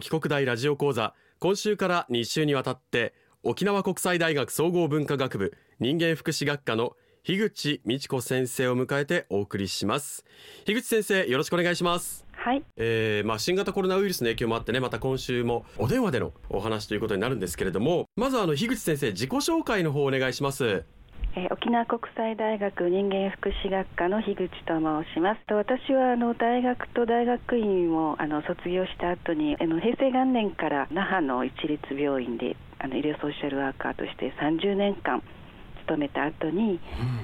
沖国大ラジオ講座。今週から2週にわたって沖縄国際大学総合文化学部人間福祉学科の樋口美智子先生を迎えてお送りします。樋口先生よろしくお願いします。はい、えーまあ、新型コロナウイルスの影響もあってねまた今週もお電話でのお話ということになるんですけれどもまずあの樋口先生自己紹介の方お願いしますえー沖縄国際大学人間福祉学科の樋口と申します。と私はあの大学と大学院をあの卒業した後にあの平成元年から那覇の一律病院であの医療ソーシャルワーカーとして30年間勤めた後に、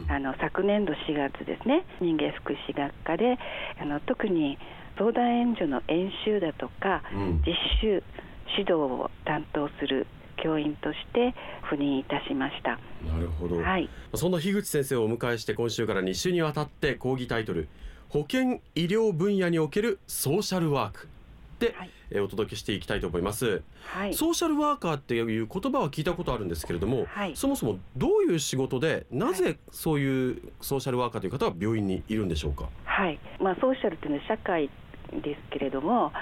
あの昨年度4月ですね人間福祉学科であの特に相談援助の演習だとか、うん。実習指導を担当する教員として赴任いたしました。なるほど、はい、そんな樋口先生をお迎えして今週から2週にわたって講義タイトル保健医療分野におけるソーシャルワークで、はい。えーお届けしていきたいと思います、はい、ソーシャルワーカーっていう言葉は聞いたことあるんですけれども、はい。そもそもどういう仕事でなぜそういうソーシャルワーカーという方は病院にいるんでしょうか？はい。まあ、ソーシャルっていうのは社会ですけれども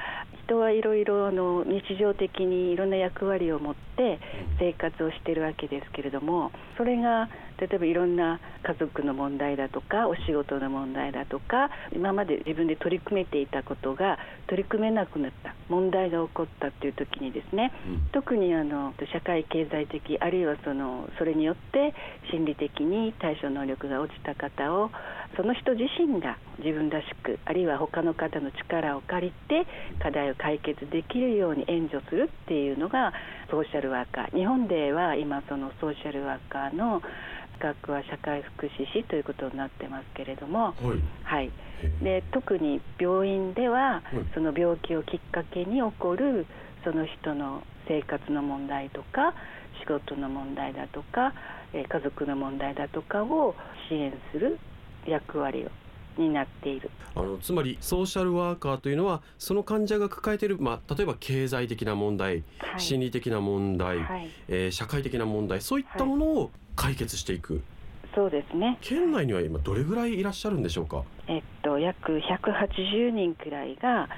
人はいろいろあの日常的にいろんな役割を持って生活をしているわけですけれどもそれが例えばいろんな家族の問題だとかお仕事の問題だとか今まで自分で取り組めていたことが取り組めなくなった問題が起こったっていう時にですね特にあの社会経済的あるいはそのそれによって心理的に対処能力が落ちた方をその人自身が自分らしくあるいは他の方の力を借りて課題を解決できるように援助するっていうのがソーシャルワーカー。日本では今そのソーシャルワーカーの資格は社会福祉士ということになってますけれども、はい。はい、で特に病院では、うんその病気をきっかけに起こるその人の生活の問題とか仕事の問題だとか、えー家族の問題だとかを支援する役割を担っている。あのつまりソーシャルワーカーというのはその患者が抱えている、まあ、例えば経済的な問題、はい。心理的な問題、はい、えー社会的な問題そういったものを解決していく、そうですね。県内には今どれぐらいいらっしゃるんでしょうか？えっと約180人くらいが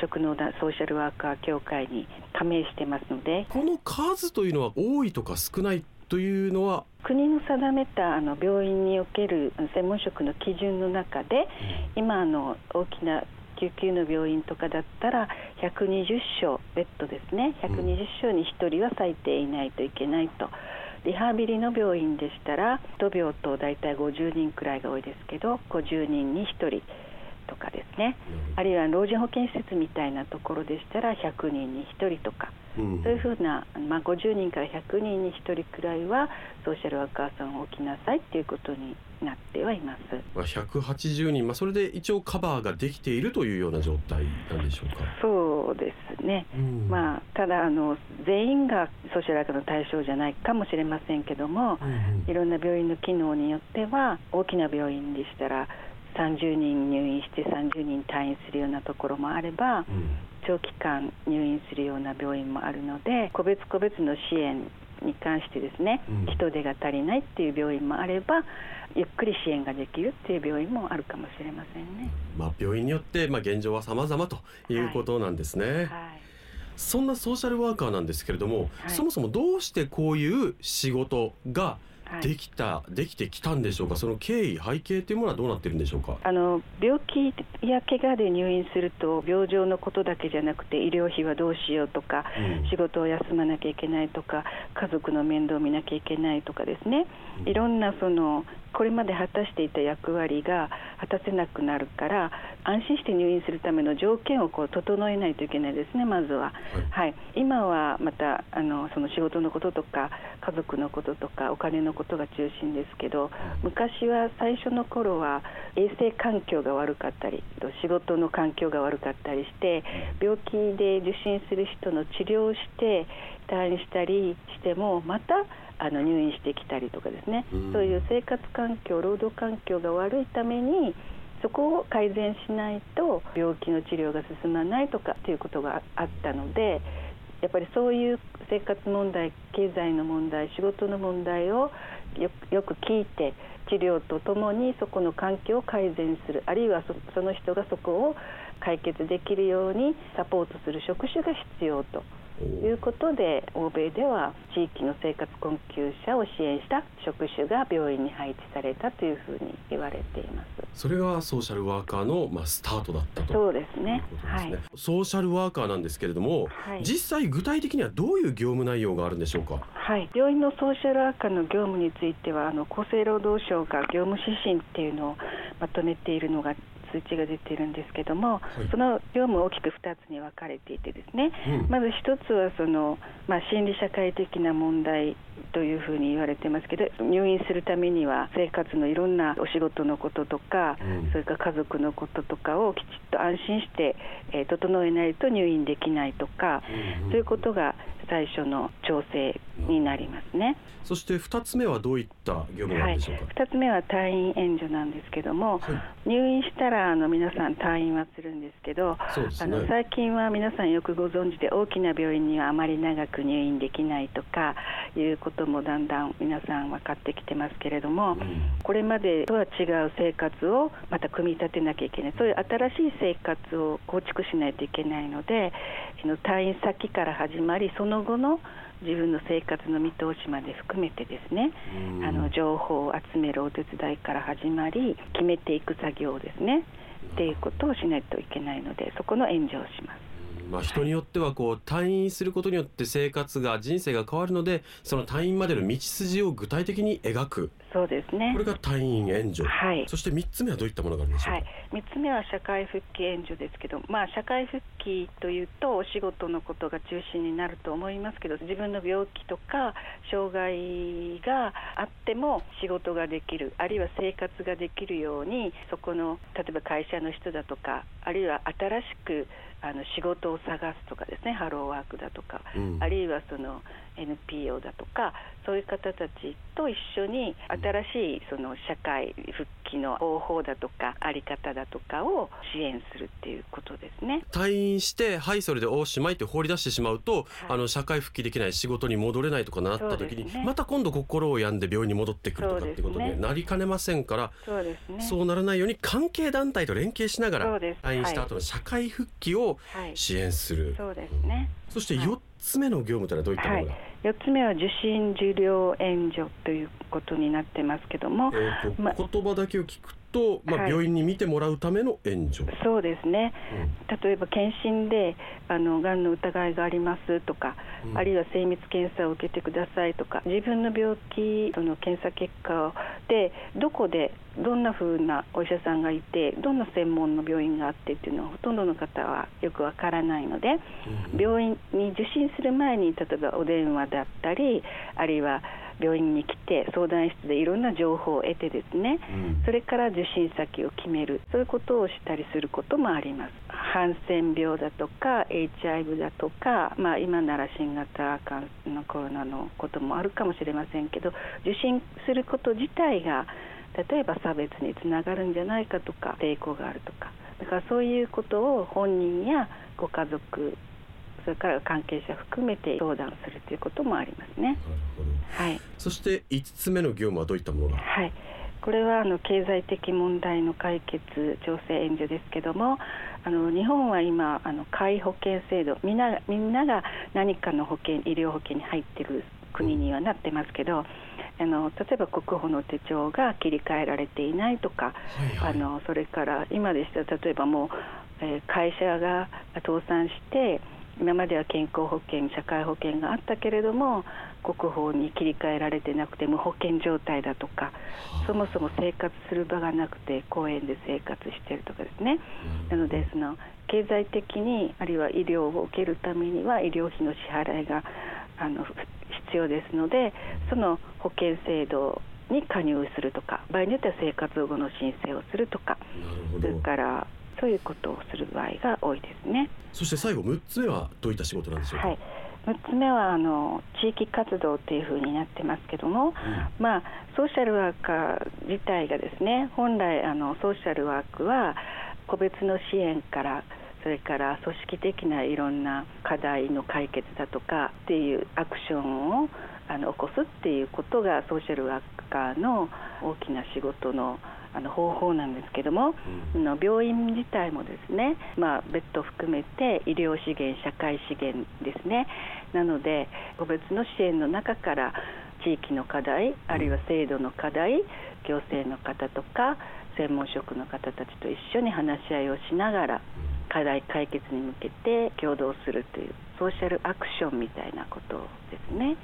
職能だソーシャルワーカー協会に加盟してますので、この数というのは多いとか少ないというのは、国の定めたあの病院における専門職の基準の中で今あの大きな救急の病院とかだったら120床ベッドですね。120床に1人は最低いないといけないと。リハビリの病院でしたら1病棟大体50人くらいが多いですけど50人に1人。とかですね。あるいは老人保健施設みたいなところでしたら100人に1人とかうん。そういうふうな、まあ、50人から100人に1人くらいはソーシャルワーカーさんを置きなさいということになってはいます。まあ、180人、まあ、それで一応カバーができているというような状態なんでしょうか。そうですね、うん。まあ、ただあの、全員がソーシャルワーカーの対象じゃないかもしれませんけども、うんうん。いろんな病院の機能によっては、大きな病院でしたら、30人入院して30人退院するようなところもあれば、うん長期間入院するような病院もあるので個別個別の支援に関してですね、うん人手が足りないっていう病院もあればゆっくり支援ができるっていう病院もあるかもしれませんね。まあ、病院によって、まあ、現状は様々ということなんですね。はいそんなソーシャルワーカーなんですけれども、はいそもそもどうしてこういう仕事ができた、できてきたんでしょうか、その経緯、背景というものはどうなってるんでしょうか？あの病気や怪我で入院すると、病状のことだけじゃなくて、医療費はどうしようとか、うん、仕事を休まなきゃいけないとか、家族の面倒を見なきゃいけないとかですね、いろんなそのこれまで果たしていた役割が果たせなくなるから安心して入院するための条件をこう整えないといけないですね、まずは。はい、はい、今はまたあのその仕事のこととか家族のこととかお金のことが中心ですけど昔は最初の頃は衛生環境が悪かったり仕事の環境が悪かったりして病気で受診する人の治療をして退院したりしてもまたあの入院してきたりとかですね、うん、そういう生活環境労働環境が悪いためにそこを改善しないと病気の治療が進まないとかっていうことがあったのでやっぱりそういう生活問題経済の問題仕事の問題をよく聞いて治療とともにそこの環境を改善する。あるいはその人がそこを解決できるようにサポートする職種が必要ということで欧米では地域の生活困窮者を支援した職種が病院に配置されたというふうに言われています。それがソーシャルワーカーの、まあ、スタートだったとそうですね、ね、はい、ソーシャルワーカーなんですけれども、はい、実際具体的にはどういう業務内容があるんでしょうか？はい。病院のソーシャルワーカーの業務についてはあの厚生労働省が業務指針っていうのをまとめているのが通知が出ているんですけども、はい、その業務大きく2つに分かれていてですね、うん、まず1つはその、まあ、心理社会的な問題というふうに言われてますけど入院するためには生活のいろんなお仕事のこととか、うん、それから家族のこととかをきちっと安心して、えー、整えないと入院できないとか、うん、そういうことが最初の調整になりますね。そして2つ目はどういった業務なんでしょうか、はい、2つ目は退院援助なんですけども、はい、入院したらあの皆さん退院はするんですけど、ね、あの最近は皆さんよくご存知で大きな病院にはあまり長く入院できないとかいうこともだんだん皆さん分かってきてますけれども、うん、これまでとは違う生活をまた組み立てなきゃいけない。そういう新しい生活を構築しないといけないので退院先から始まりその後の自分の生活の見通しまで含めてですね、あの情報を集めるお手伝いから始まり決めていく作業ですね。っていうことをしないといけないのでそこの援助をします。まあ、人によってはこう退院することによって生活が人生が変わるのでその退院までの道筋を具体的に描く。そうですね。これが退院援助、はい、そして3つ目はどういったものがあるんでしょうか、はい、3つ目は社会復帰援助ですけど、まあ、社会復帰というとお仕事のことが中心になると思いますけど自分の病気とか障害があっても仕事ができるあるいは生活ができるようにそこの例えば会社の人だとかあるいは新しくあの仕事を探すとかですねハローワークだとか、うん、あるいはその NPO だとかそういう方たちと一緒に新しいその社会復帰の方法だとかあり方だとかを支援するっていうことですね。退院してはいそれでおしまいって放り出してしまうと、はい、あの社会復帰できない仕事に戻れないとかなった時に、ね、また今度心を病んで病院に戻ってくるとかってことになりかねませんからそうですね。そうならないように関係団体と連携しながら退院した後の社会復帰を支援する、はい、そうですね、そして4つ目の業務というのはどういったものが、はい。4つ目は受診受領援助ということになってますけども、えーま、言葉だけを聞くと、まあ、病院に見てもらうための援助、はい、そうですね、うん、例えば検診であのがんの疑いがありますとか、うん、あるいは精密検査を受けてくださいとか自分の病気の検査結果でどこでどんなふうなお医者さんがいてどんな専門の病院があってっていうのはほとんどの方はよくわからないので、うん、病院に受診する前に例えばお電話だったりあるいは病院に来て相談室でいろんな情報を得てですね、うん、それから受診先を決める。そういうことをしたりすることもあります。ハンセン病だとか HIV だとか、まあ、今なら新型のコロナのこともあるかもしれませんけど受診すること自体が例えば差別につながるんじゃないかとか抵抗があるとか。だからそういうことを本人やご家族それから関係者含めて相談するということもありますね。はい、そして5つ目の業務はどういったものが、はい、これはあの経済的問題の解決調整援助ですけどもあの日本は今あの皆保険制度みんなみんなが何かの保険医療保険に入っている国にはなってますけどあの例えば国保の手帳が切り替えられていないとか、はいはい、あのそれから今でしたら例えばもう、えー、会社が倒産して今までは健康保険社会保険があったけれども国保に切り替えられてなくて無保険状態だとかそもそも生活する場がなくて公園で生活しているとかですね、なのでその経済的にあるいは医療を受けるためには医療費の支払いがあの必要ですのでその保険制度に加入するとか場合によっては生活保護の申請をするとか。それからそういうことをする場合が多いですね。そして最後6つ目はどういった仕事なんでしょうか、はい。6つ目はあの地域活動というふうになってますけども、うん、まあ、ソーシャルワーカー自体がですね本来あのソーシャルワークは個別の支援からそれから組織的ないろんな課題の解決だとかっていうアクションをあの起こすっていうことがソーシャルワーカーの大きな仕事のあの方法なんですけども、うん、の病院自体もですね、まあ、ベッド含めて医療資源社会資源ですね。なので個別の支援の中から地域の課題あるいは制度の課題行政の方とか専門職の方たちと一緒に話し合いをしながら課題解決に向けて共同するというソーシャルアクションみたいなことですね。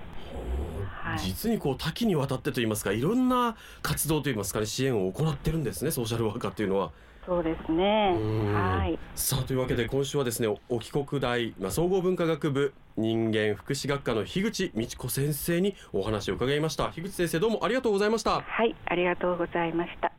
はい、実にこう多岐にわたってといいますかいろんな活動といいますかね支援を行ってるんですねソーシャルワーカーっていうのは。そうですね。はい。さあというわけで今週はですね沖国大まあ総合文化学部人間福祉学科の樋口美智子先生にお話を伺いました。樋口先生どうもありがとうございました。はい、ありがとうございました。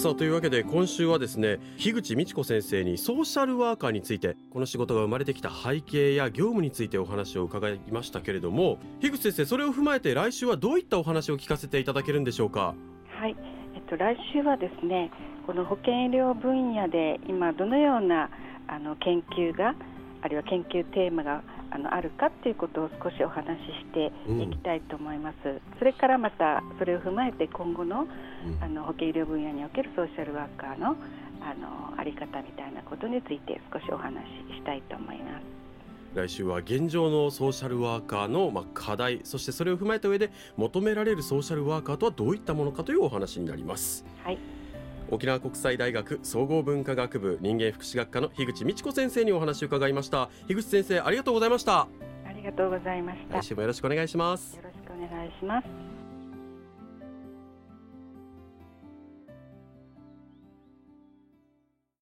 さあというわけで今週はですね樋口美智子先生にソーシャルワーカーについてこの仕事が生まれてきた背景や業務についてお話を伺いましたけれども樋口先生それを踏まえて来週はどういったお話を聞かせていただけるんでしょうか？はい、えっと、来週はですねこの保健医療分野で今どのようなあの研究があるいは研究テーマがあのあるかっていうことを少しお話ししていきたいと思います、うん、それからまたそれを踏まえて今後の,、あの保健医療分野におけるソーシャルワーカーのあのあり方みたいなことについて少しお話ししたいと思います。来週は現状のソーシャルワーカーのま課題そしてそれを踏まえた上で求められるソーシャルワーカーとはどういったものかというお話になります。はい沖縄国際大学総合文化学部人間福祉学科の樋口美智子先生にお話を伺いました。樋口先生ありがとうございました。ありがとうございました。来週もよろしくお願いします。よろしくお願いします